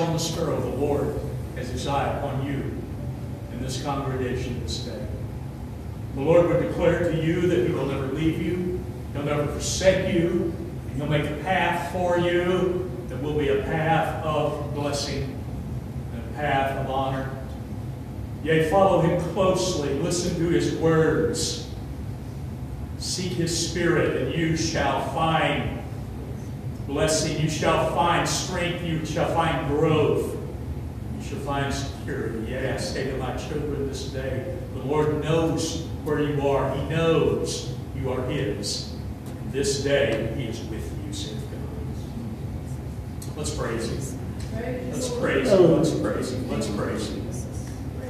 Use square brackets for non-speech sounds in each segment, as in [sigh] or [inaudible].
on the of the Lord has his eye upon you in this congregation this day. The Lord would declare to you that he will never leave you, he'll never forsake you, and he'll make a path for you that will be a path of blessing and a path of honor. Yea, follow him closely, listen to his words. Seek his spirit, and you shall find blessing. You shall find strength. You shall find growth. You shall find security. Yea, I say to my children this day, the Lord knows where you are. He knows you are his. And this day, he is with you, saith God. Let's praise him. Let's praise him. Let's praise him. Let's praise him.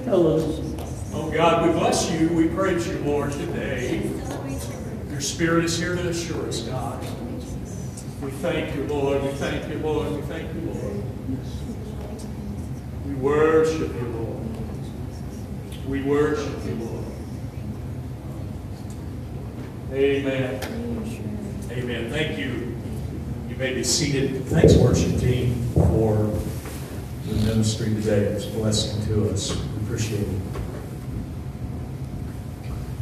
Hello. Oh God, we bless you. We praise you, Lord, today. Your Spirit is here to assure us, God. We thank you, Lord. We thank you, Lord. We thank you, Lord. We worship you, Lord. We worship you, Lord. Amen. Amen. Thank you. You may be seated. Thanks, worship team, for the ministry today. It's a blessing to us. We appreciate it.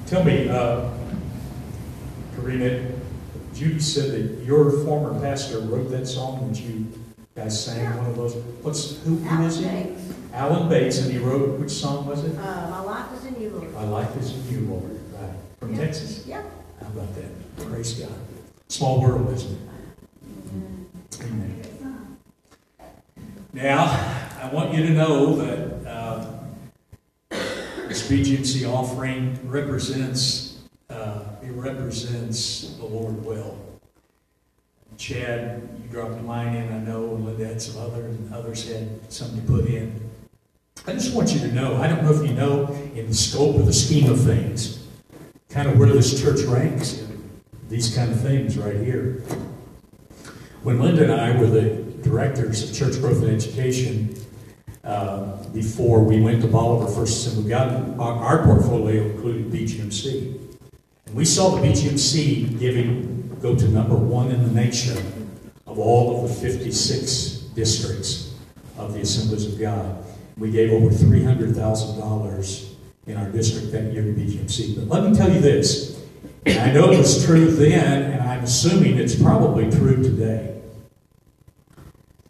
Tell me, uh, Karina, Judy said that your former pastor wrote that song that you guys sang. One of those. What's who, who is he? Bates. Alan Bates, and he wrote which song was it? Uh, my life is in you, Lord. I like this in you, Lord. Right from Yeah. Texas. Yeah. How about that? Praise God. Small world, isn't it? Amen. Now, I want you to know that uh, this BGMC offering represents it represents the Lord well. Chad, you dropped a line in, I know, Linda had some others, and others had some to put in. I just want you to know, I don't know if you know, in the scope of the scheme of things, kind of where this church ranks in these kind of things right here. When Linda and I were the directors of church growth and education, uh, before we went to Bolivar First Assembly God, our, our portfolio included BGMC. And we saw the BGMC giving go to number one in the nation of all of the 56 districts of the Assemblies of God. We gave over $300,000 in our district that year to BGMC. But let me tell you this, I know it was true then, and I'm assuming it's probably true today.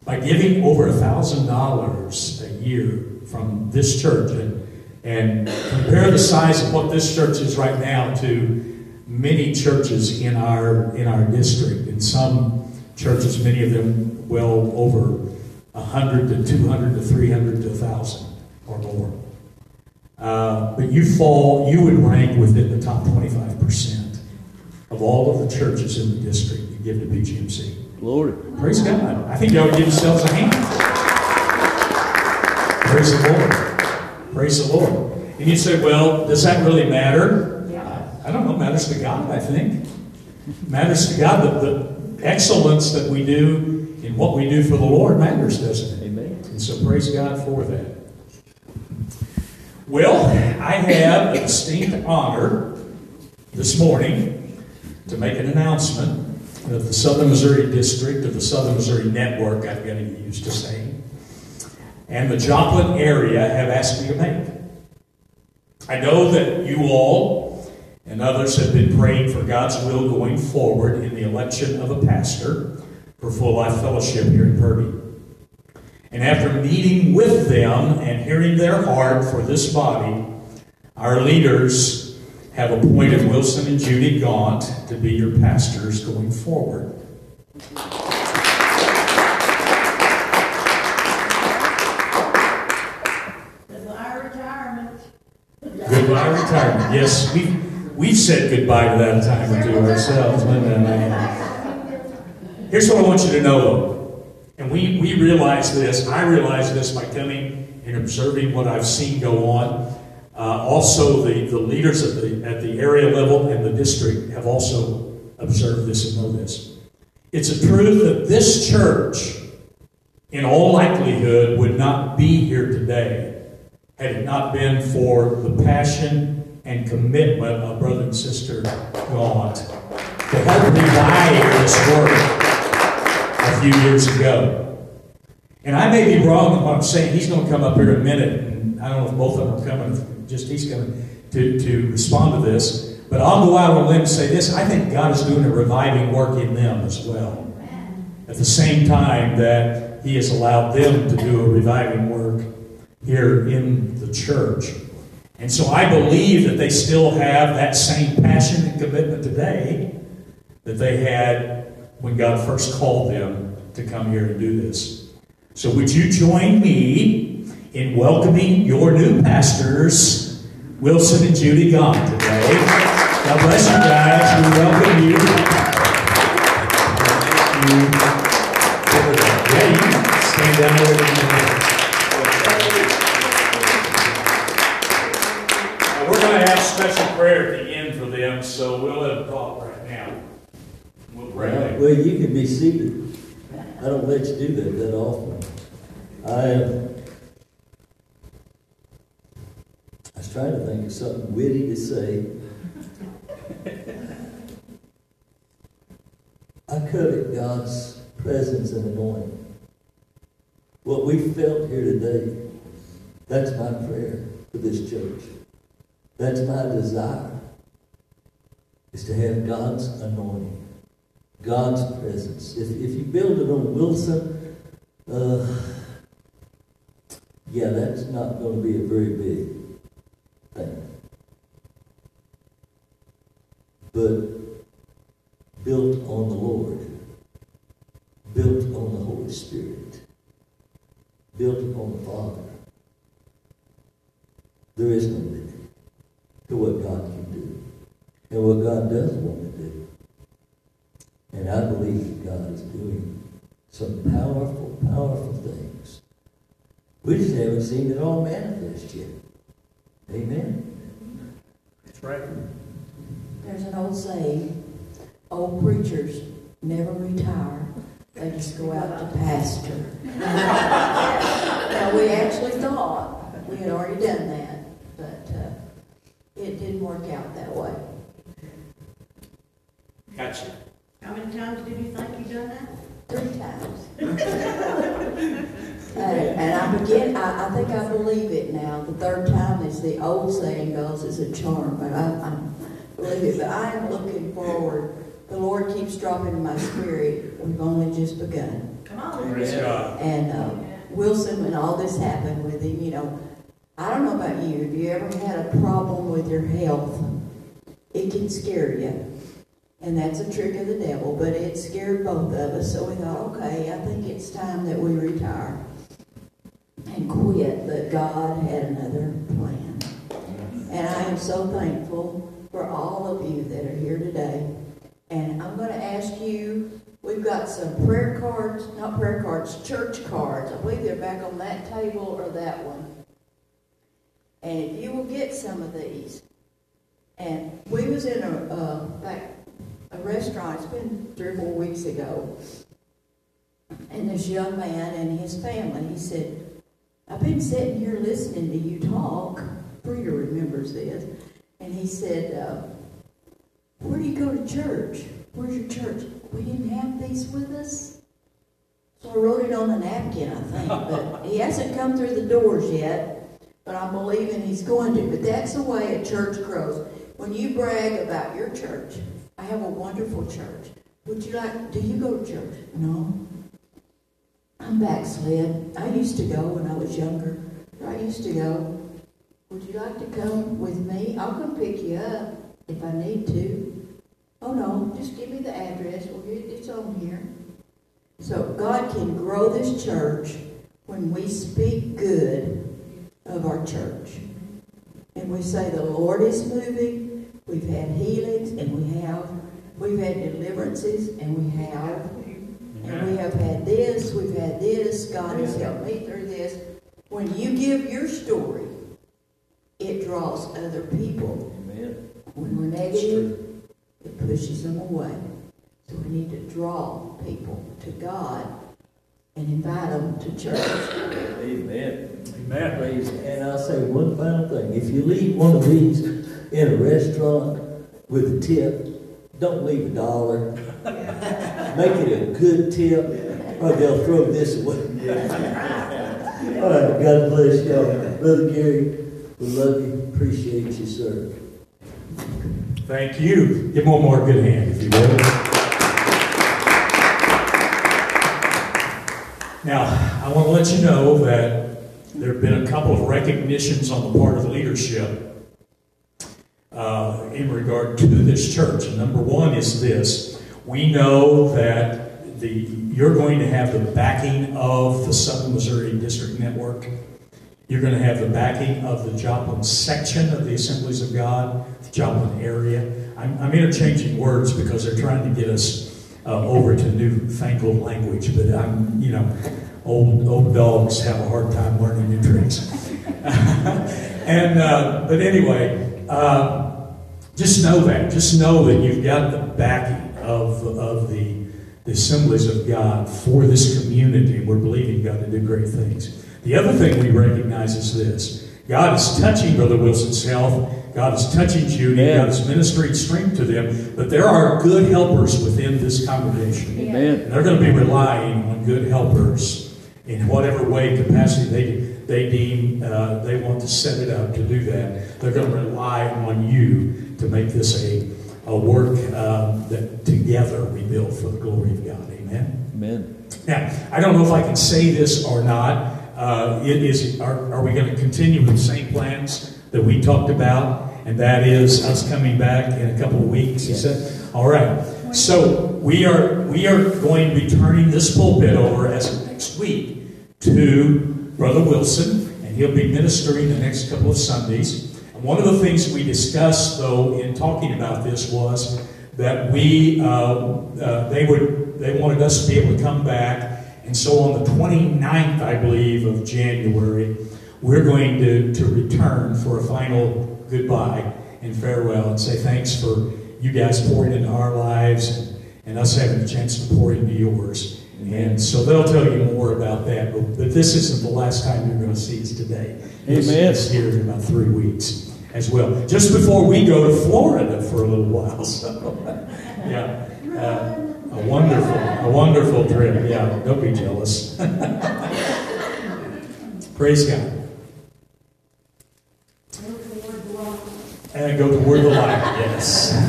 By giving over $1,000 a year from this church, and, and compare the size of what this church is right now to many churches in our in our district. In some churches, many of them well over 100 to 200 to 300 to 1,000 or more. Uh, but you fall, you would rank within the top 25% of all of the churches in the district that give to BGMC. Glory. Praise God. I think y'all would give yourselves a hand. Praise the Lord. Praise the Lord. And you say, well, does that really matter? I don't know. Matters to God, I think. Matters to God. The, the excellence that we do in what we do for the Lord matters, doesn't it? Amen. And so praise God for that. Well, I have a distinct honor this morning to make an announcement that the Southern Missouri District, of the Southern Missouri Network, I've got to get used to saying, and the Joplin area have asked me to make. I know that you all and others have been praying for God's will going forward in the election of a pastor for Full Life Fellowship here in Purdy. And after meeting with them and hearing their heart for this body, our leaders have appointed Wilson and Judy Gaunt to be your pastors going forward. Goodbye retirement. Goodbye retirement. Yes, we we've said goodbye to that a time or two ourselves. Here's what I want you to know. And we, we realize this. I realize this by coming and observing what I've seen go on. Uh, also, the, the leaders at the, at the area level and the district have also observed this and know this. It's a truth that this church, in all likelihood, would not be here today had it not been for the passion and commitment of brother and sister Gaunt to help revive this work a few years ago. And I may be wrong in what I'm saying. He's going to come up here in a minute, and I don't know if both of them are coming. Just he's coming to, to respond to this. But I'll go out on a limb and say this I think God is doing a reviving work in them as well. At the same time that He has allowed them to do a reviving work here in the church. And so I believe that they still have that same passion and commitment today that they had when God first called them to come here and do this. So would you join me in welcoming your new pastors, Wilson and Judy Gaunt, today? God bless you guys. We welcome you. We'll you can be seated. I don't let you do that that often. I, uh, I was trying to think of something witty to say. I covet God's presence and anointing. What we felt here today, that's my prayer for this church. That's my desire, is to have God's anointing. God's presence. If, if you build it on Wilson, uh, yeah, that's not going to be a very big thing. But built on the Lord, built on the Holy Spirit, built upon the Father, there is no limit to what God can do and what God does want to do. And I believe that God is doing some powerful, powerful things. We just haven't seen it all manifest yet. Amen. That's right. There's an old saying, old preachers never retire, they just go out to pasture. [laughs] Now, we actually thought we had already done that, but uh, it didn't work out that way. Gotcha. How many times did you think you done that? Three times. And, and I begin, I, I think I believe it now. The third time, as the old saying goes, is a charm, but I, I believe it. But I am looking forward. The Lord keeps dropping in my spirit. We've only just begun. Come on. Praise God. And uh, Wilson, when all this happened with him, you know, I don't know about you. Have you ever had a problem with your health? It can scare you. And that's a trick of the devil, but it scared both of us. So we thought, okay, I think it's time that we retire and quit. But God had another plan. And I am so thankful for all of you that are here today. And I'm going to ask you, we've got some prayer cards, not prayer cards, church cards. I believe they're back on that table or that one. And if you will get some of these. And we was in a, a restaurant, it's been three or four weeks ago. And this young man and his family, he said, I've been sitting here listening to you talk. Frida remembers this. And he said, uh, Where do you go to church? Where's your church? We didn't have these with us. So I wrote it on a napkin, I think. But [laughs] he hasn't come through the doors yet. But I'm believing he's going to. But that's the way a church grows. When you brag about your church, I have a wonderful church. Would you like, do you go to church? No. I'm backslid. I used to go when I was younger. I used to go. Would you like to come with me? I'll come pick you up if I need to. Oh no, just give me the address. Well, it- it's on here. So God can grow this church when we speak good of our church. And we say the Lord is moving. We've had healings and we have. We've had deliverances and we have. And we have had this, we've had this, God has helped me through this. When you give your story, it draws other people. Amen. When we're negative, it pushes them away. So we need to draw people to God and invite them to church. Amen. Amen. Praise. And I'll say one final thing. If you leave one of these in a restaurant with a tip, don't leave a dollar. Make it a good tip, or they'll throw this away. All right, God bless y'all. Brother Gary, we love you, appreciate you, sir. Thank you. Give one more good hand, if you will. Now, I want to let you know that there have been a couple of recognitions on the part of leadership uh, in regard to this church. Number one is this we know that the, you're going to have the backing of the Southern Missouri District Network. You're going to have the backing of the Joplin section of the Assemblies of God, the Joplin area. I'm, I'm interchanging words because they're trying to get us uh, over to newfangled language, but I'm, you know, old old dogs have a hard time learning new tricks. [laughs] and uh, but anyway, uh, just know that. Just know that you've got the backing of of the, the assemblies of God for this community. We're believing God to do great things. The other thing we recognize is this God is touching Brother Wilson's health. God is touching Judy. Amen. God is ministering strength to them. But there are good helpers within this congregation. Amen. And they're going to be relying on good helpers in whatever way, capacity they, they deem uh, they want to set it up to do that. They're going to rely on you to make this a, a work um, that together we build for the glory of God. Amen. Amen. Now, I don't know if I can say this or not. Uh, it is, are, are we going to continue with the same plans that we talked about? And that is us coming back in a couple of weeks, he Yes. said? All right. So we are, we are going to be turning this pulpit over as of next week to Brother Wilson, and he'll be ministering the next couple of Sundays. One of the things we discussed, though, in talking about this was that we, uh, uh, they would, they wanted us to be able to come back and so on the 29th, I believe, of January, we're going to, to return for a final goodbye and farewell and say thanks for you guys pouring into our lives and, and us having a chance to pour into yours. And so they'll tell you more about that. But, but this isn't the last time you're going to see us today. Amen. us here in about three weeks as well. Just before we go to Florida for a little while. So, [laughs] yeah. Uh, a wonderful, a wonderful trip. Yeah, don't be jealous. [laughs] Praise God. And go to toward the light, yes. [laughs]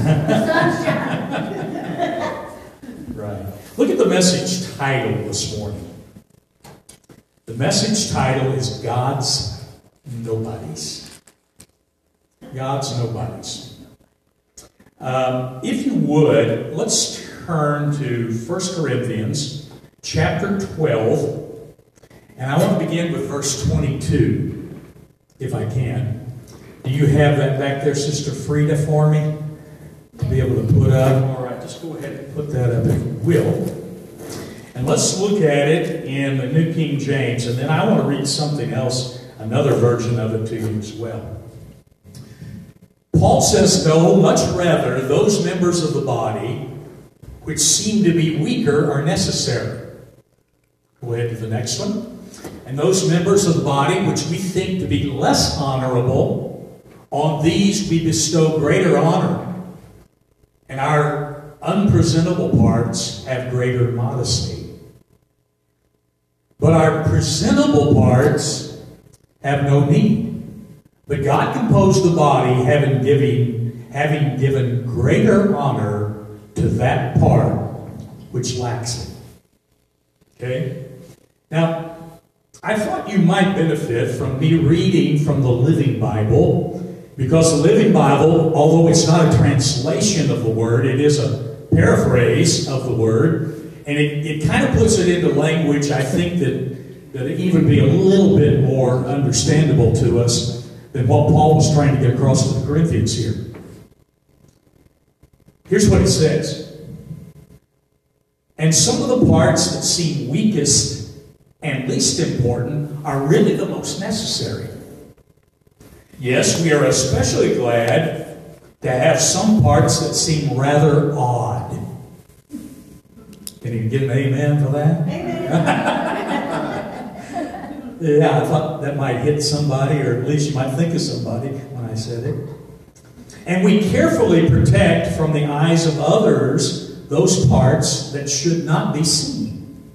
right. Look at the message title this morning. The message title is God's Nobodies. God's Nobodies. Um, if you would, let's turn to 1 Corinthians chapter 12, and I want to begin with verse 22, if I can. Do you have that back there, Sister Frida, for me? To be able to put up? All right, just go ahead and put that up if you will. And let's look at it in the New King James, and then I want to read something else, another version of it to you as well. Paul says, No, much rather, those members of the body which seem to be weaker are necessary. Go ahead to the next one. And those members of the body which we think to be less honorable, on these we bestow greater honor. And our unpresentable parts have greater modesty. But our presentable parts have no need. But God composed the body, having given, having given greater honor to that part which lacks it. Okay? Now, I thought you might benefit from me reading from the Living Bible, because the Living Bible, although it's not a translation of the Word, it is a paraphrase of the Word, and it, it kind of puts it into language I think that, that it even be a little bit more understandable to us than what Paul was trying to get across to the Corinthians here. Here's what it says. And some of the parts that seem weakest and least important are really the most necessary. Yes, we are especially glad to have some parts that seem rather odd. Can you get an amen for that? [laughs] yeah, I thought that might hit somebody, or at least you might think of somebody when I said it. And we carefully protect from the eyes of others those parts that should not be seen.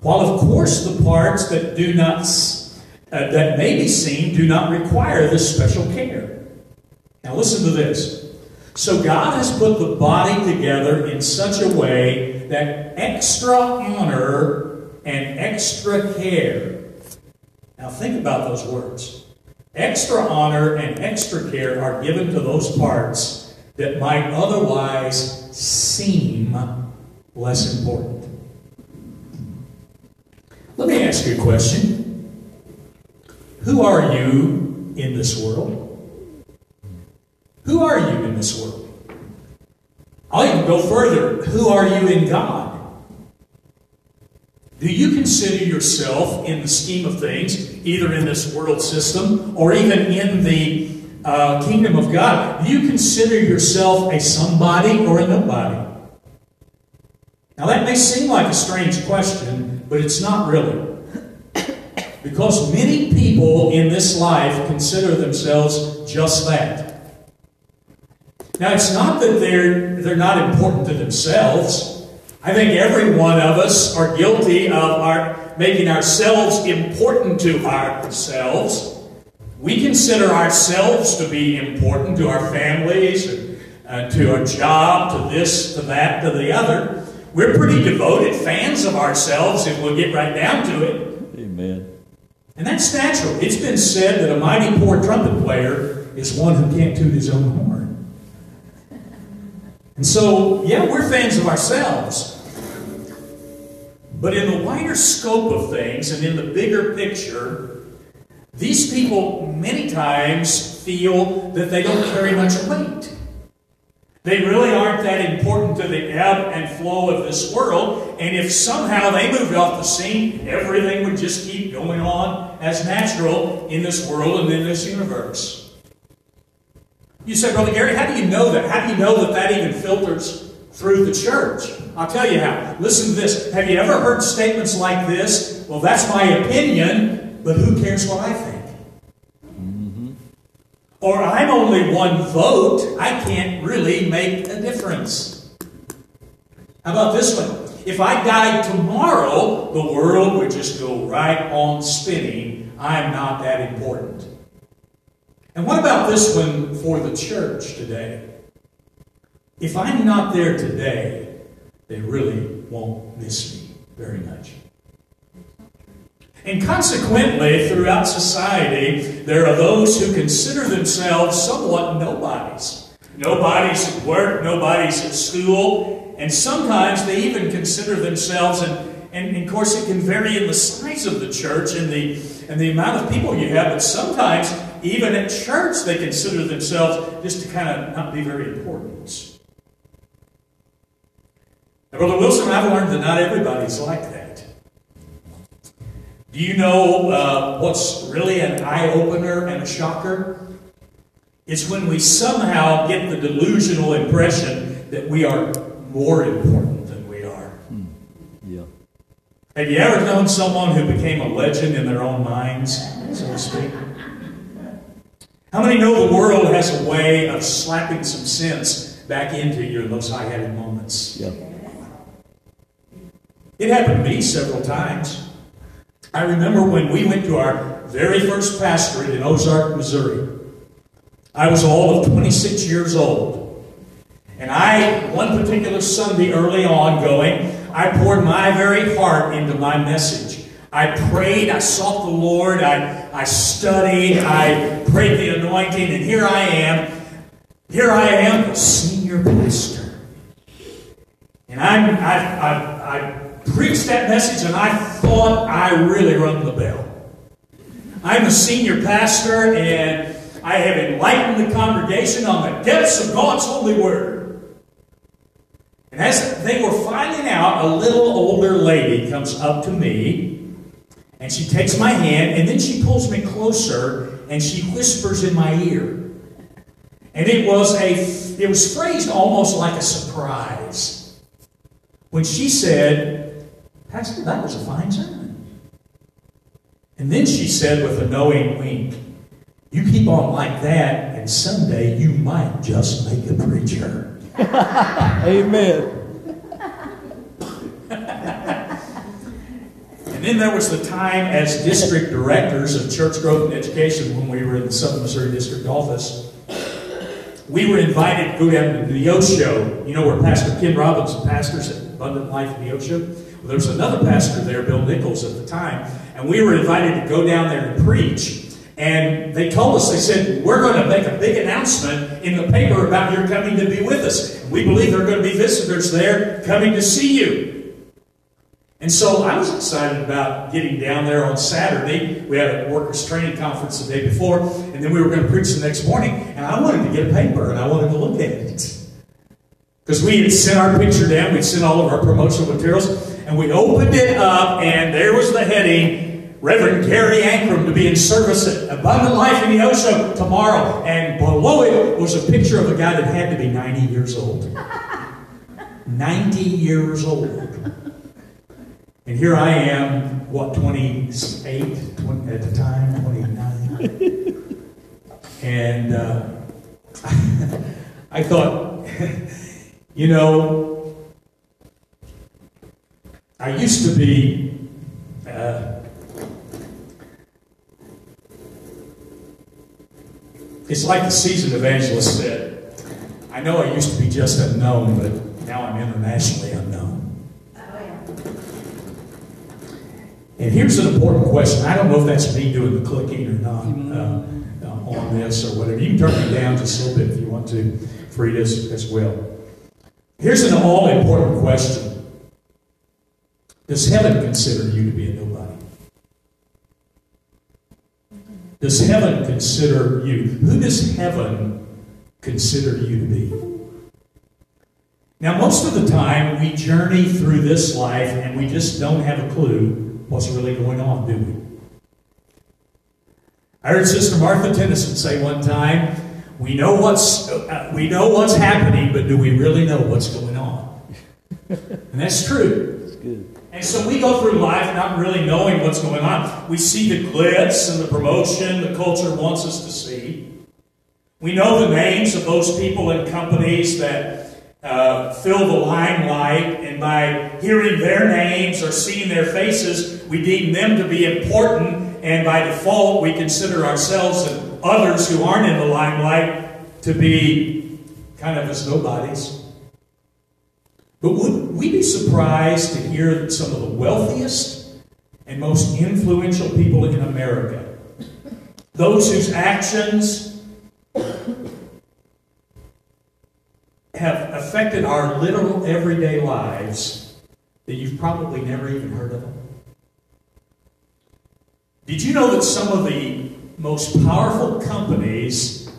While of course the parts that do not uh, that may be seen do not require this special care. Now listen to this. So God has put the body together in such a way that extra honor and extra care. Now think about those words. Extra honor and extra care are given to those parts that might otherwise seem less important. Let me ask you a question. Who are you in this world? Who are you in this world? I'll even go further. Who are you in God? Do you consider yourself in the scheme of things, either in this world system or even in the uh, kingdom of God? Do you consider yourself a somebody or a nobody? Now, that may seem like a strange question, but it's not really. Because many people in this life consider themselves just that. Now, it's not that they're, they're not important to themselves. I think every one of us are guilty of our, making ourselves important to ourselves. We consider ourselves to be important to our families, and, uh, to our job, to this, to that, to the other. We're pretty devoted fans of ourselves if we'll get right down to it. Amen. And that's natural. It's been said that a mighty poor trumpet player is one who can't toot his own horn. And so, yeah, we're fans of ourselves. But in the wider scope of things and in the bigger picture, these people many times feel that they don't carry much weight. They really aren't that important to the ebb and flow of this world, and if somehow they moved off the scene, everything would just keep going on as natural in this world and in this universe. You say, Brother Gary, how do you know that? How do you know that that even filters through the church? I'll tell you how. Listen to this. Have you ever heard statements like this? Well, that's my opinion, but who cares what I think? Mm-hmm. Or I'm only one vote. I can't really make a difference. How about this one? If I died tomorrow, the world would just go right on spinning. I'm not that important. And what about this one for the church today? If I'm not there today, they really won't miss me very much. And consequently, throughout society, there are those who consider themselves somewhat nobodies. Nobodies at work, nobodies at school, and sometimes they even consider themselves, and, and, and of course it can vary in the size of the church and the, and the amount of people you have, but sometimes even at church they consider themselves just to kind of not be very important. Now, Brother Wilson, I've learned that not everybody's like that. Do you know uh, what's really an eye opener and a shocker? It's when we somehow get the delusional impression that we are more important than we are. Hmm. Yeah. Have you ever known someone who became a legend in their own minds, so to speak? How many know the world has a way of slapping some sense back into you in those high headed moments? Yeah. It happened to me several times. I remember when we went to our very first pastorate in Ozark, Missouri. I was all of 26 years old. And I, one particular Sunday early on going, I poured my very heart into my message. I prayed, I sought the Lord, I, I studied, I prayed the anointing, and here I am. Here I am, the senior pastor. And I'm, I, I, I preached that message and I thought I really rung the bell. I'm a senior pastor and I have enlightened the congregation on the depths of God's holy word. And as they were finding out, a little older lady comes up to me and she takes my hand and then she pulls me closer and she whispers in my ear. And it was a it was phrased almost like a surprise. When she said, Pastor, that was a fine sermon. And then she said with a knowing wink, You keep on like that, and someday you might just make a preacher. [laughs] Amen. And then there was the time as district directors of church growth and education when we were in the Southern Missouri District office. We were invited to go down to the Osho. You know where Pastor Ken Robinson pastors at Abundant Life in the Osho? Well, there was another pastor there, Bill Nichols, at the time, and we were invited to go down there and preach. And they told us, they said, we're going to make a big announcement in the paper about your coming to be with us. We believe there are going to be visitors there coming to see you. And so I was excited about getting down there on Saturday. We had a workers' training conference the day before, and then we were going to preach the next morning. And I wanted to get a paper and I wanted to look at it. Because we had sent our picture down, we'd sent all of our promotional materials, and we opened it up, and there was the heading Reverend Gary Ankrom to be in service at Abundant Life in the Osho tomorrow. And below it was a picture of a guy that had to be 90 years old. [laughs] 90 years old. And here I am, what, 28 20, at the time, 29. and uh, [laughs] I thought, [laughs] you know, I used to be. Uh, it's like the seasoned evangelist said. I know I used to be just unknown, but now I'm internationally unknown. And here's an important question. I don't know if that's me doing the clicking or not uh, uh, on this or whatever. You can turn me down just a little bit if you want to, Frida, as, as well. Here's an all important question Does heaven consider you to be a nobody? Does heaven consider you? Who does heaven consider you to be? Now, most of the time, we journey through this life and we just don't have a clue what's really going on, do we? I heard Sister Martha Tennyson say one time, "We know what's uh, we know what's happening, but do we really know what's going on?" And that's true. That's good. And so we go through life not really knowing what's going on. We see the glitz and the promotion the culture wants us to see. We know the names of those people and companies that uh, fill the limelight, and by hearing their names or seeing their faces, we deem them to be important, and by default, we consider ourselves and others who aren't in the limelight to be kind of as nobodies. But would we be surprised to hear that some of the wealthiest and most influential people in America, those whose actions have affected our literal everyday lives, that you've probably never even heard of them? Did you know that some of the most powerful companies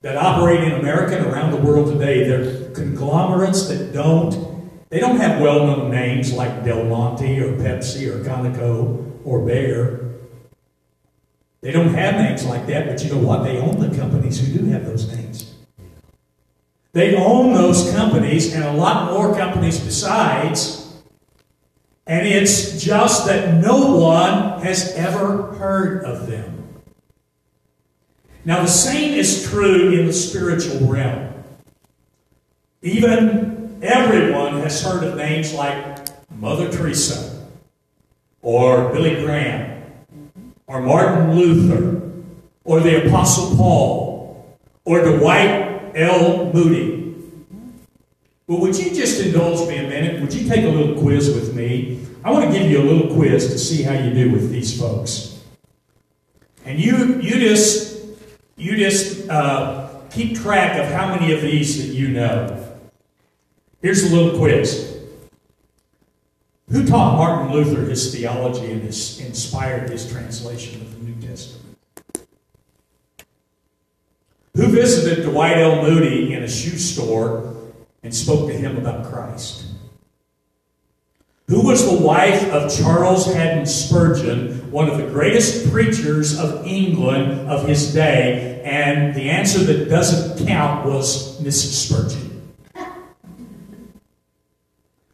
that operate in America and around the world today, they're conglomerates that don't they don't have well-known names like Del Monte or Pepsi or Conoco or Bayer. They don't have names like that, but you know what? They own the companies who do have those names. They own those companies and a lot more companies besides. And it's just that no one has ever heard of them. Now, the same is true in the spiritual realm. Even everyone has heard of names like Mother Teresa, or Billy Graham, or Martin Luther, or the Apostle Paul, or Dwight L. Moody. Well, would you just indulge me a minute? Would you take a little quiz with me? I want to give you a little quiz to see how you do with these folks. And you, you just you just uh, keep track of how many of these that you know. Here's a little quiz. Who taught Martin Luther his theology and his, inspired his translation of the New Testament? Who visited Dwight L. Moody in a shoe store and spoke to him about Christ? Who was the wife of Charles Haddon Spurgeon, one of the greatest preachers of England of his day? And the answer that doesn't count was Mrs. Spurgeon.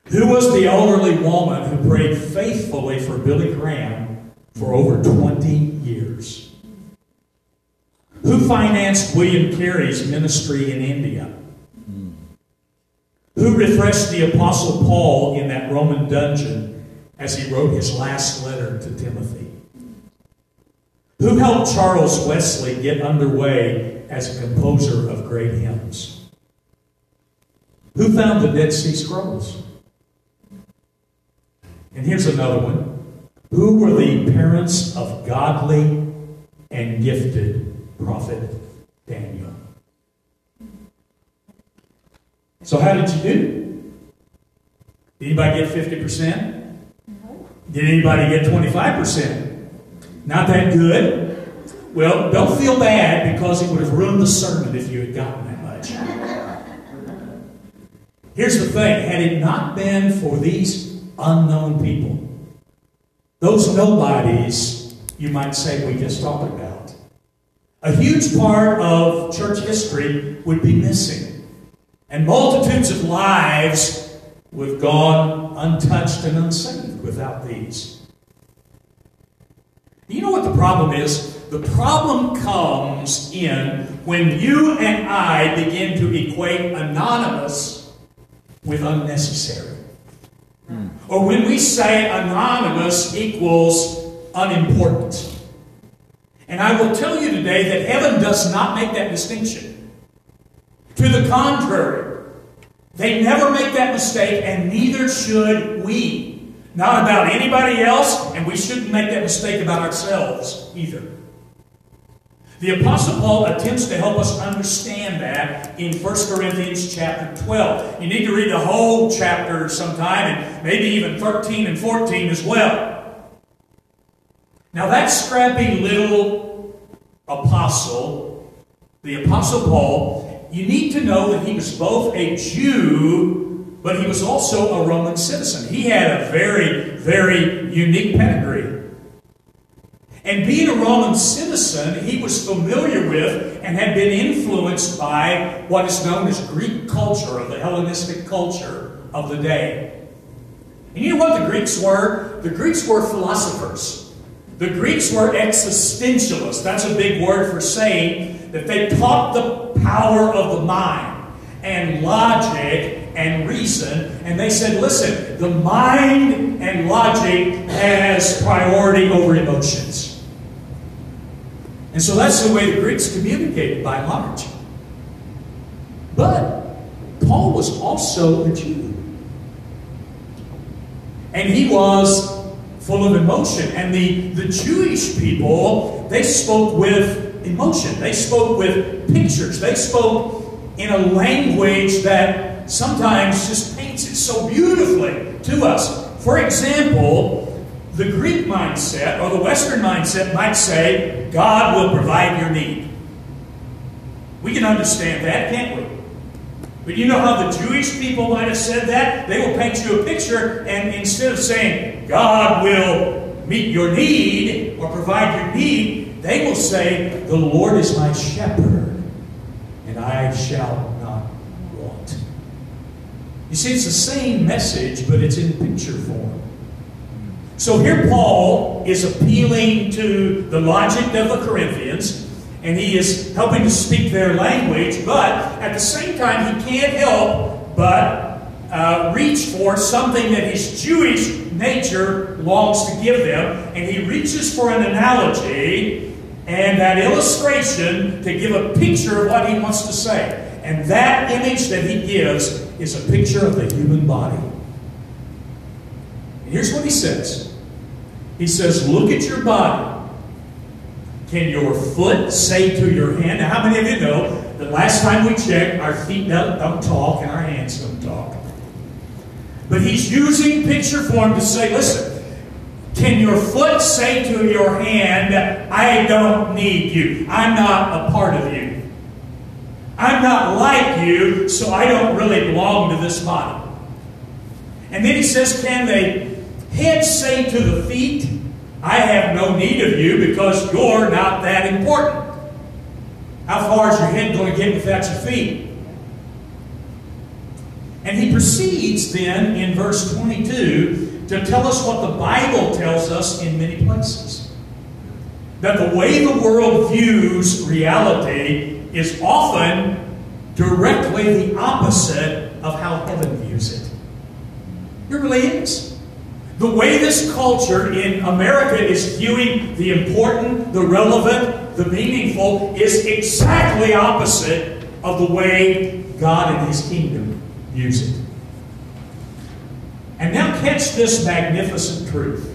Who was the elderly woman who prayed faithfully for Billy Graham for over 20 years? Who financed William Carey's ministry in India? Who refreshed the Apostle Paul in that Roman dungeon as he wrote his last letter to Timothy? Who helped Charles Wesley get underway as a composer of great hymns? Who found the Dead Sea Scrolls? And here's another one. Who were the parents of godly and gifted prophet Daniel? So, how did you do? Did anybody get 50%? No. Did anybody get 25%? Not that good? Well, don't feel bad because it would have ruined the sermon if you had gotten that much. Here's the thing had it not been for these unknown people, those nobodies, you might say, we just talked about, a huge part of church history would be missing. And multitudes of lives would have gone untouched and unsaved without these. You know what the problem is? The problem comes in when you and I begin to equate anonymous with unnecessary. Hmm. Or when we say anonymous equals unimportant. And I will tell you today that heaven does not make that distinction. To the contrary, they never make that mistake, and neither should we. Not about anybody else, and we shouldn't make that mistake about ourselves either. The Apostle Paul attempts to help us understand that in 1 Corinthians chapter 12. You need to read the whole chapter sometime, and maybe even 13 and 14 as well. Now, that scrappy little apostle, the Apostle Paul, you need to know that he was both a Jew, but he was also a Roman citizen. He had a very, very unique pedigree. And being a Roman citizen, he was familiar with and had been influenced by what is known as Greek culture, or the Hellenistic culture of the day. And you know what the Greeks were? The Greeks were philosophers. The Greeks were existentialists. That's a big word for saying that they taught the power of the mind and logic and reason. And they said, listen, the mind and logic has priority over emotions. And so that's the way the Greeks communicated by and large. But Paul was also a Jew. And he was full of emotion. And the, the Jewish people, they spoke with emotion. They spoke with pictures. They spoke in a language that sometimes just paints it so beautifully to us. For example, the Greek mindset or the Western mindset might say, God will provide your need. We can understand that, can't we? But you know how the Jewish people might have said that? They will paint you a picture, and instead of saying, God will meet your need or provide your need, they will say, The Lord is my shepherd, and I shall not want. You see, it's the same message, but it's in picture form. So here Paul is appealing to the logic of the Corinthians, and he is helping to speak their language, but at the same time, he can't help but uh, reach for something that his Jewish nature longs to give them, and he reaches for an analogy and that illustration to give a picture of what he wants to say. And that image that he gives is a picture of the human body. And here's what he says. He says, Look at your body. Can your foot say to your hand? Now, how many of you know that last time we checked, our feet don't, don't talk and our hands don't talk? But he's using picture form to say, listen, can your foot say to your hand, I don't need you. I'm not a part of you. I'm not like you, so I don't really belong to this body. And then he says, can the head say to the feet, I have no need of you because you're not that important. How far is your head going to get without your feet? And he proceeds then in verse 22 to tell us what the Bible tells us in many places. That the way the world views reality is often directly the opposite of how heaven views it. It really is. The way this culture in America is viewing the important, the relevant, the meaningful is exactly opposite of the way God and His kingdom views it. And now catch this magnificent truth.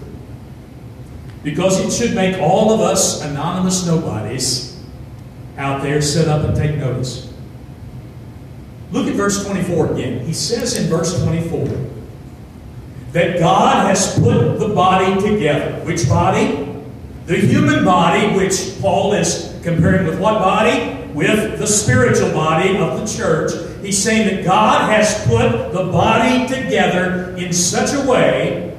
Because it should make all of us anonymous nobodies out there sit up and take notice. Look at verse 24 again. He says in verse 24 that God has put the body together. Which body? The human body, which Paul is comparing with what body? With the spiritual body of the church. He's saying that God has put the body together in such a way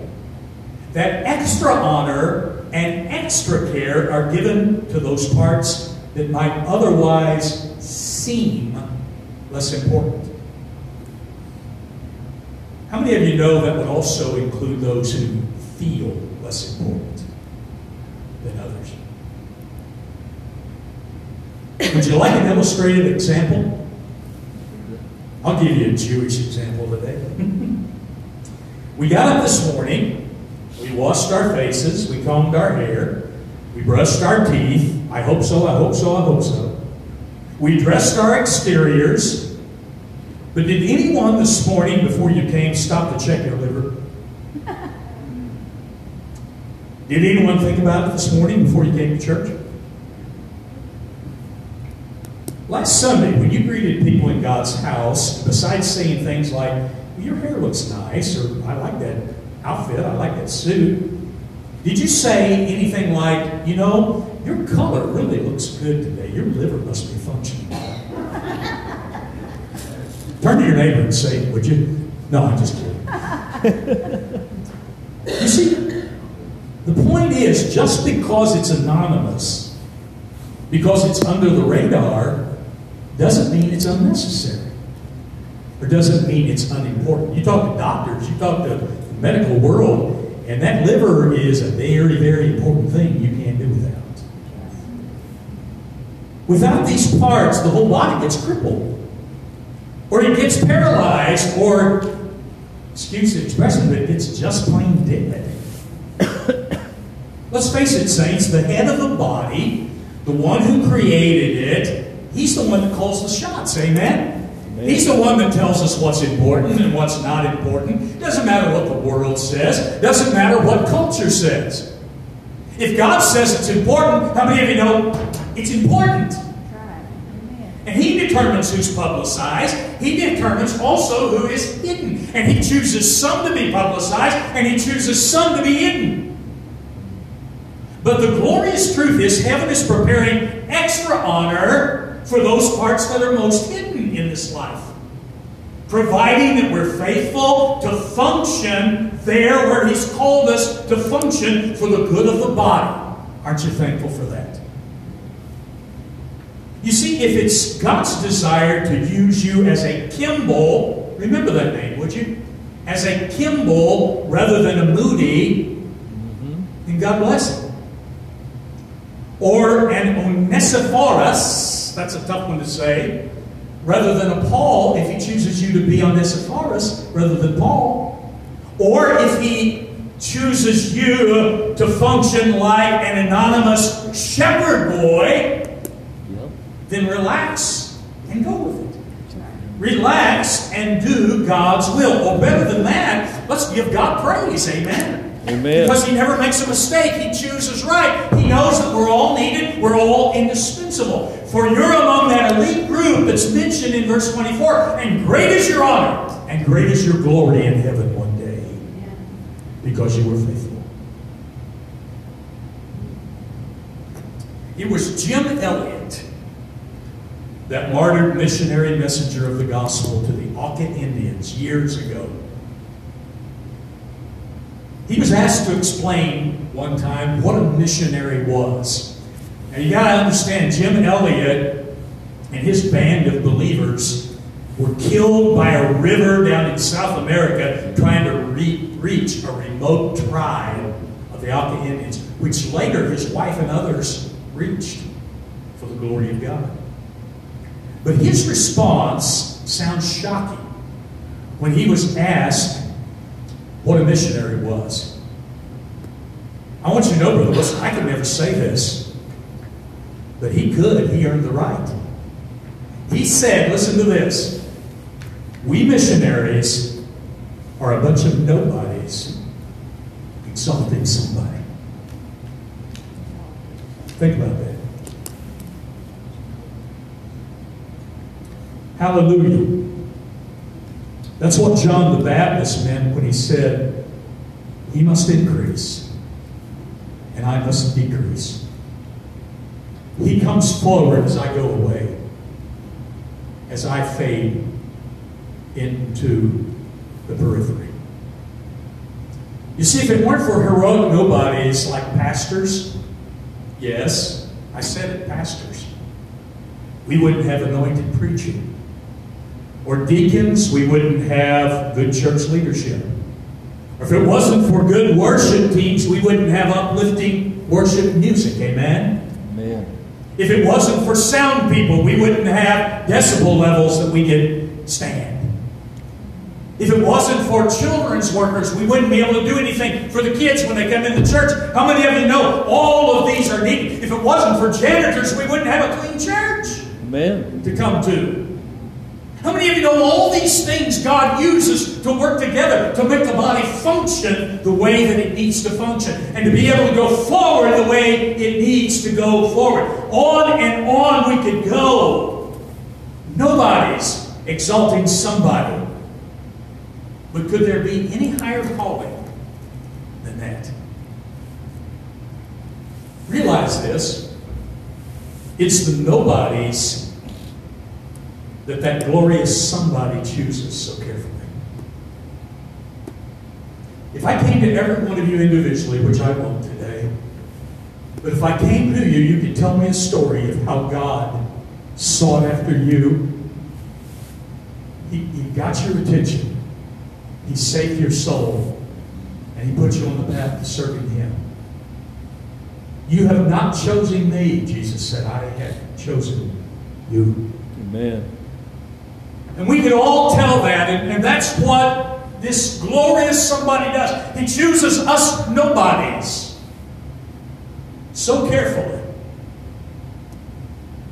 that extra honor and extra care are given to those parts that might otherwise seem less important. How many of you know that would also include those who feel less important than others? Would you like an illustrated example? I'll give you a Jewish example today. [laughs] we got up this morning, washed our faces, we combed our hair, we brushed our teeth. I hope so, I hope so, I hope so. We dressed our exteriors. But did anyone this morning before you came stop to check your liver? [laughs] Did anyone think about it this morning before you came to church? Last Sunday, when you greeted people in God's house, besides saying things like, Your hair looks nice, or I like that outfit, I like that suit, did you say anything like, You know, your color really looks good today. Your liver must be functioning. [laughs] Turn to your neighbor and say, Would you? No, I'm just kidding. [laughs] you see, the point is just because it's anonymous, because it's under the radar, doesn't mean it's unnecessary. Or doesn't mean it's unimportant. You talk to doctors, you talk to medical world, and that liver is a very, very important thing you can't do without. Without these parts, the whole body gets crippled. Or it gets paralyzed, or, excuse the expression, but it's just plain dead. [coughs] Let's face it, saints, the head of the body, the one who created it, He's the one that calls the shots. Amen? He's the one that tells us what's important and what's not important. Doesn't matter what the world says. Doesn't matter what culture says. If God says it's important, how many of you know it's important? And He determines who's publicized. He determines also who is hidden. And He chooses some to be publicized, and He chooses some to be hidden. But the glorious truth is, heaven is preparing extra honor for those parts that are most hidden this life. Providing that we're faithful to function there where He's called us to function for the good of the body. Aren't you thankful for that? You see, if it's God's desire to use you as a Kimball, remember that name, would you? As a Kimball rather than a Moody, mm-hmm. then God bless it. Or an Onesiphorus, that's a tough one to say. Rather than a Paul, if he chooses you to be on Onesiphorus rather than Paul. Or if he chooses you to function like an anonymous shepherd boy, yep. then relax and go with it. Relax and do God's will. Or better than that, let's give God praise. Amen. Amen. Because he never makes a mistake. He chooses right. He knows that we're all needed. We're all indispensable. For you're among that elite group that's mentioned in verse 24. And great is your honor. And great is your glory in heaven one day. Because you were faithful. It was Jim Elliot, that martyred missionary messenger of the gospel to the Auca Indians years ago he was asked to explain one time what a missionary was. And you got to understand, Jim Elliot and his band of believers were killed by a river down in South America trying to re- reach a remote tribe of the Auca Indians, which later his wife and others reached for the glory of God. But his response sounds shocking when he was asked what a missionary was. I want you to know, brother, listen, I could never say this, but he could. He earned the right. He said, listen to this. We missionaries are a bunch of nobodies exalting somebody. Think about that. Hallelujah. That's what John the Baptist meant when he said, He must increase, and I must decrease. He comes forward as I go away, as I fade into the periphery. You see, if it weren't for heroic nobodies like pastors, yes, I said it, pastors, we wouldn't have anointed preaching. Or deacons, we wouldn't have good church leadership. Or if it wasn't for good worship teams, we wouldn't have uplifting worship music. Amen? Amen. If it wasn't for sound people, we wouldn't have decibel levels that we can stand. If it wasn't for children's workers, we wouldn't be able to do anything for the kids when they come into church. How many of you know all of these are needed? If it wasn't for janitors, we wouldn't have a clean church Amen. to come to. How many of you know all these things God uses to work together to make the body function the way that it needs to function and to be able to go forward the way it needs to go forward? On and on we could go. Nobody's exalting somebody. But could there be any higher calling than that? Realize this. It's the nobodies that that glorious somebody chooses so carefully. If I came to every one of you individually, which I won't today, but if I came to you, you could tell me a story of how God sought after you. He, he got your attention. He saved your soul. And He put you on the path to serving Him. You have not chosen me, Jesus said. I have chosen you. Amen. And we can all tell that, and, and that's what this glorious somebody does. He chooses us nobodies so carefully.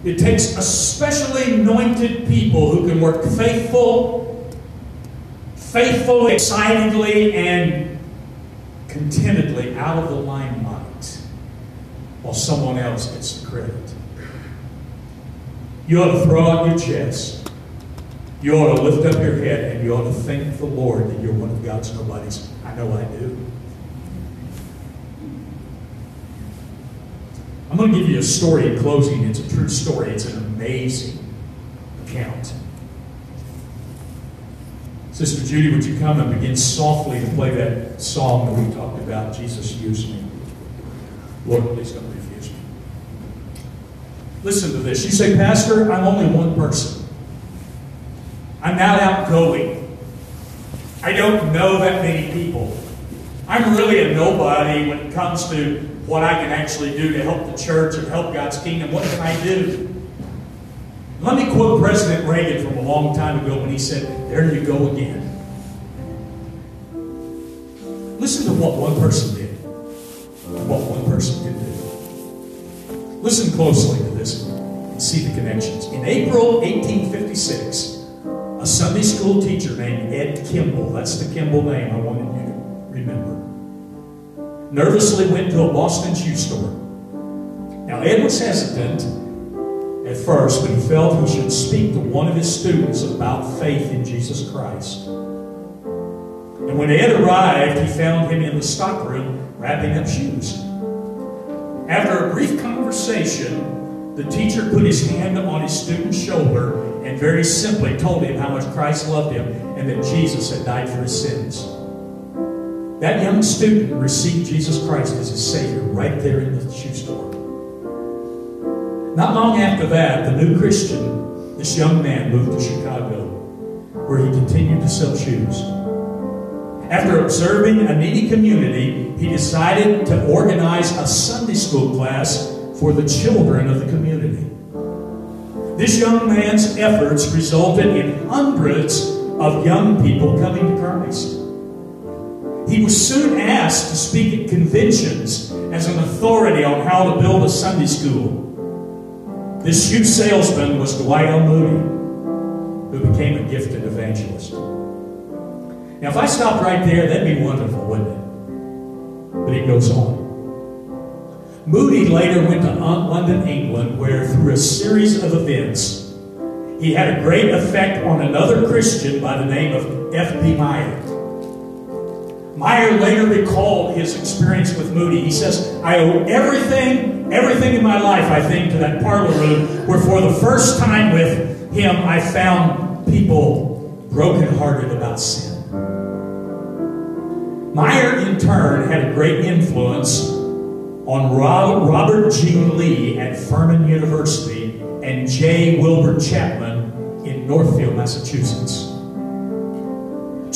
It takes especially anointed people who can work faithful, faithfully, excitedly, and contentedly out of the limelight while someone else gets the credit. You ought to throw out your chest. You ought to lift up your head and you ought to thank the Lord that you're one of God's nobodies. I know I do. I'm going to give you a story in closing. It's a true story. It's an amazing account. Sister Judy, would you come and begin softly to play that song that we talked about, Jesus used me? Lord, please don't refuse me. Listen to this. You say, Pastor, I'm only one person. I'm not outgoing. I don't know that many people. I'm really a nobody when it comes to what I can actually do to help the church and help God's kingdom. What can I do? Let me quote President Reagan from a long time ago when he said, There you go again. Listen to what one person did, what one person could do. Listen closely to this and see the connections. In April 1856, a Sunday school teacher named Ed Kimball, that's the Kimball name I wanted you to remember, nervously went to a Boston shoe store. Now, Ed was hesitant at first, but he felt he should speak to one of his students about faith in Jesus Christ. And when Ed arrived, he found him in the stockroom wrapping up shoes. After a brief conversation, the teacher put his hand on his student's shoulder and very simply told him how much Christ loved him and that Jesus had died for his sins. That young student received Jesus Christ as his Savior right there in the shoe store. Not long after that, the new Christian, this young man, moved to Chicago, where he continued to sell shoes. After observing a needy community, he decided to organize a Sunday school class for the children of the community. This young man's efforts resulted in hundreds of young people coming to Christ. He was soon asked to speak at conventions as an authority on how to build a Sunday school. This shoe salesman was Dwight L. Moody, who became a gifted evangelist. Now, if I stopped right there, that'd be wonderful, wouldn't it? But it goes on. Moody later went to London, England, where through a series of events, he had a great effect on another Christian by the name of F.B. Meyer. Meyer later recalled his experience with Moody. He says, I owe everything, everything in my life, I think, to that parlor room where for the first time with him I found people brokenhearted about sin. Meyer, in turn, had a great influence on Robert G. Lee at Furman University and J. Wilbur Chapman in Northfield, Massachusetts.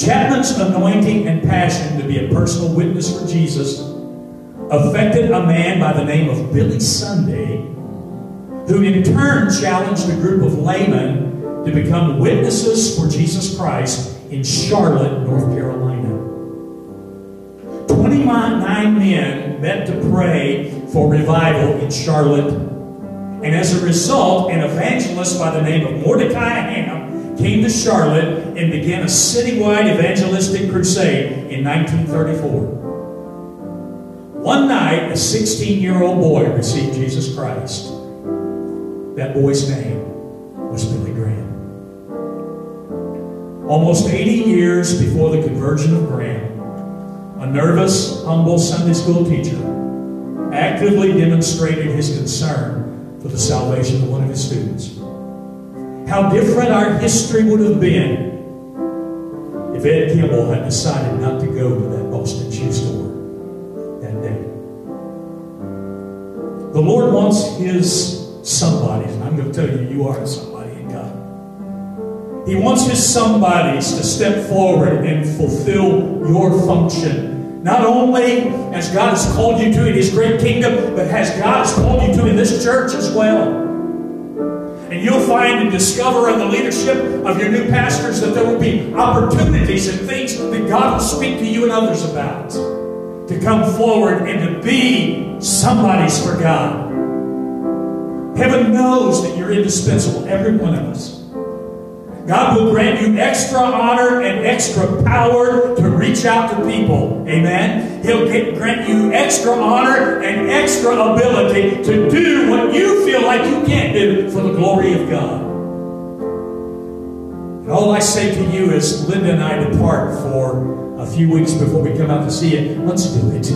Chapman's anointing and passion to be a personal witness for Jesus affected a man by the name of Billy Sunday, who in turn challenged a group of laymen to become witnesses for Jesus Christ in Charlotte, North Carolina. 29 men met to pray for revival in Charlotte. And as a result, an evangelist by the name of Mordecai Ham came to Charlotte and began a citywide evangelistic crusade in 1934. One night, a 16 year old boy received Jesus Christ. That boy's name was Billy Graham. Almost 80 years before the conversion of Graham, a nervous, humble Sunday school teacher, actively demonstrated his concern for the salvation of one of his students. How different our history would have been if Ed Kimball had decided not to go to that Boston shoe store that day. The Lord wants His somebody, and I'm going to tell you, you are a somebody in God. He wants His somebodies to step forward and fulfill your function not only as God has called you to in His great kingdom, but as God has called you to in this church as well. And you'll find and discover in the leadership of your new pastors that there will be opportunities and things that God will speak to you and others about. To come forward and to be somebody's for God. Heaven knows that you're indispensable, every one of us. God will grant you extra honor and extra power to reach out to people. Amen. He'll get, grant you extra honor and extra ability to do what you feel like you can't do for the glory of God. And all I say to you is Linda and I depart for a few weeks before we come out to see it. Let's do it.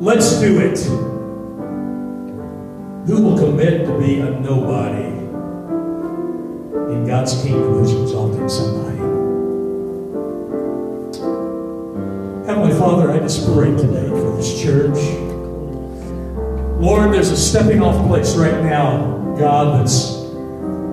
Let's do it. Who will commit to be a nobody in God's kingdom who's exalting somebody. Heavenly Father, I just pray today for this church. Lord, there's a stepping off place right now, God, that's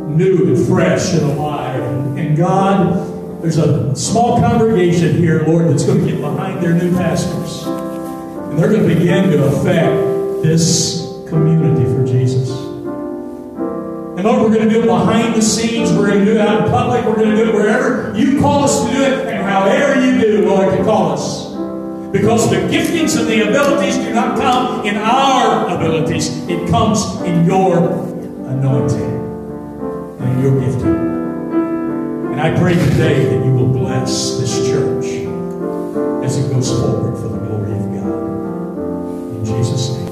new and fresh and alive. And God, there's a small congregation here, Lord, that's going to get behind their new pastors. And they're going to begin to affect this community for Jesus. We're going to do it behind the scenes. We're going to do it out in public. We're going to do it wherever you call us to do it and however you do, Lord, to call us. Because the giftings and the abilities do not come in our abilities. It comes in your anointing and your gifting. And I pray today that you will bless this church as it goes forward for the glory of God. In Jesus' name.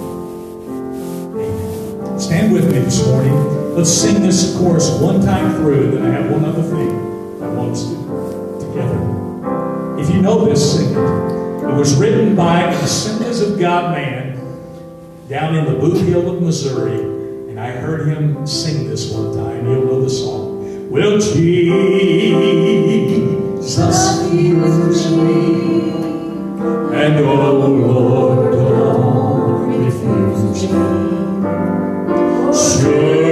Stand with me this morning. Let's sing this chorus one time through, and then I have one other thing I want us to do together. If you know this, sing it. It was written by an Assemblies of God man down in the Bootheel of Missouri, and I heard him sing this one time. You'll know the song. Will Jesus use me? And oh Lord, don't refuse me. Surely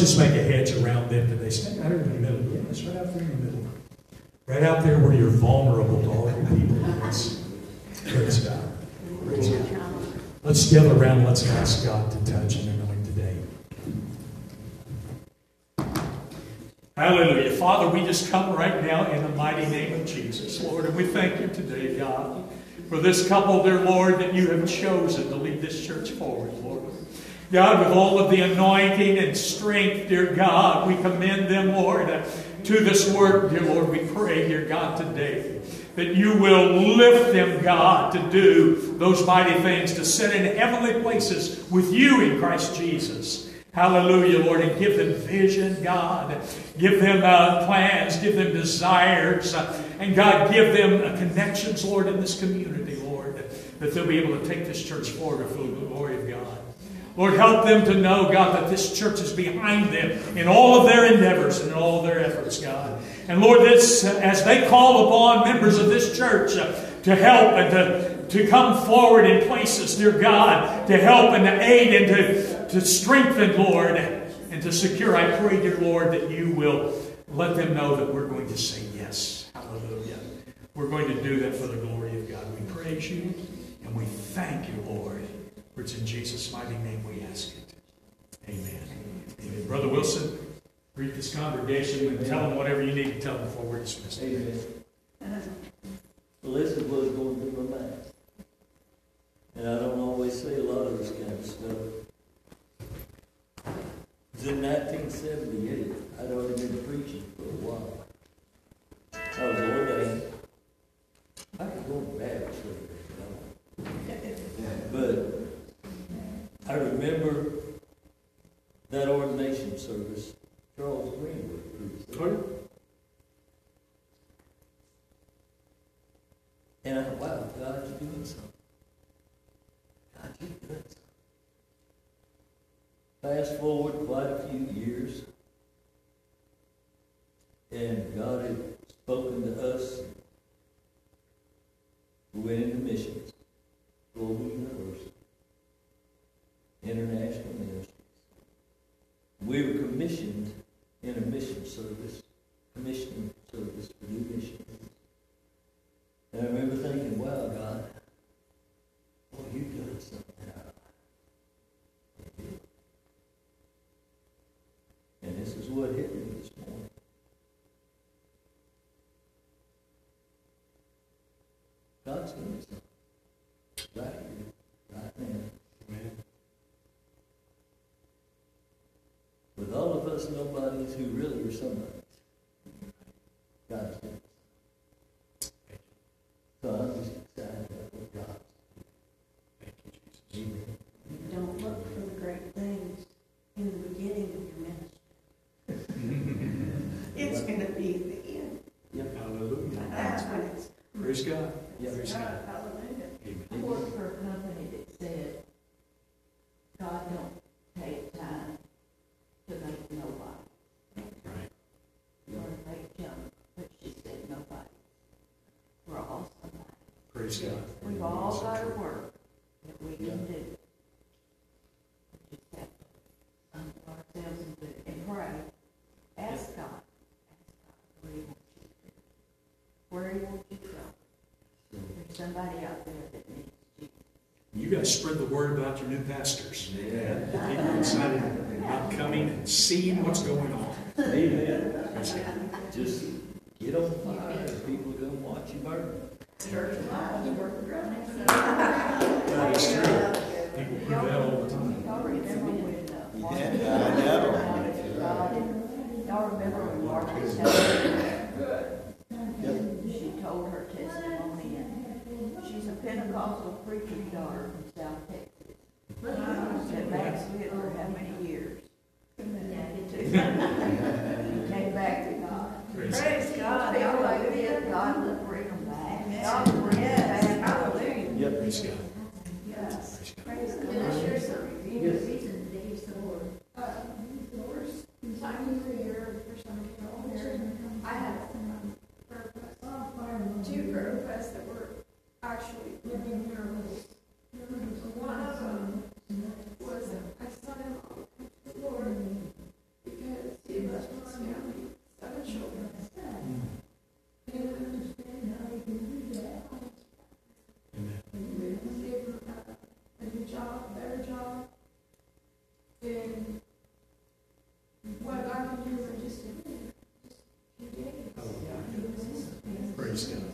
just make a hedge around them today. Stand out in the middle. Yeah, that's right out there in the middle. Right out there where you're vulnerable to all your people. Praise God. Praise God. Let's gather around let's ask God to touch and anoint today. Hallelujah. Father, we just come right now in the mighty name of Jesus, Lord, and we thank you today, God, for this couple, dear Lord, that you have chosen to lead this church forward, Lord. God, with all of the anointing and strength, dear God, we commend them, Lord, to this work, dear Lord. We pray, dear God, today that you will lift them, God, to do those mighty things, to sit in heavenly places with you in Christ Jesus. Hallelujah, Lord, and give them vision, God. Give them uh, plans, give them desires, uh, and God, give them uh, connections, Lord, in this community, Lord, that they'll be able to take this church forward for the glory of God. Lord, help them to know, God, that this church is behind them in all of their endeavors and in all of their efforts, God. And Lord, this, as they call upon members of this church uh, to help and to, to come forward in places, dear God, to help and to aid and to, to strengthen, Lord, and to secure, I pray, dear Lord, that you will let them know that we're going to say yes. Hallelujah. We're going to do that for the glory of God. We praise you and we thank you, Lord. For it's in Jesus' mighty name we ask it. Amen. Amen. Brother Wilson, greet this congregation and tell them whatever you need to tell them before we're dismissed. Amen. Well, this is what's going through my mind. And I don't always say a lot of this kind of stuff. It was in 1978. I'd already been preaching for a while. Oh, I was ordained. I could go to Baptist later, you. But [laughs] I remember that ordination service. Charles Greenwood preached. it. And I thought, wow, God, you're doing something. God, you're doing something. Fast forward quite a few years, who really are some Praise God. We've all got a work that we can do. To and, pray. Ask God. Ask God where He wants you to be. Where He wants you to go. There's somebody out there that needs Jesus. You guys spread the word about your new pastors. Yeah. People excited about coming and seeing what's going on. Amen. Just get on fire. People are going to watch you burn. I. That is true. People prove that all the time. Y'all remember when, Yeah, I know. Y'all remember when Martin? I had um, prayer requests. Oh, two prayer requests that were actually living miracles. One of them was I saw him all the Lord because he left his family, seven children. And uh, gave him a, a new job, better job. And what I can do is just Thanksgiving.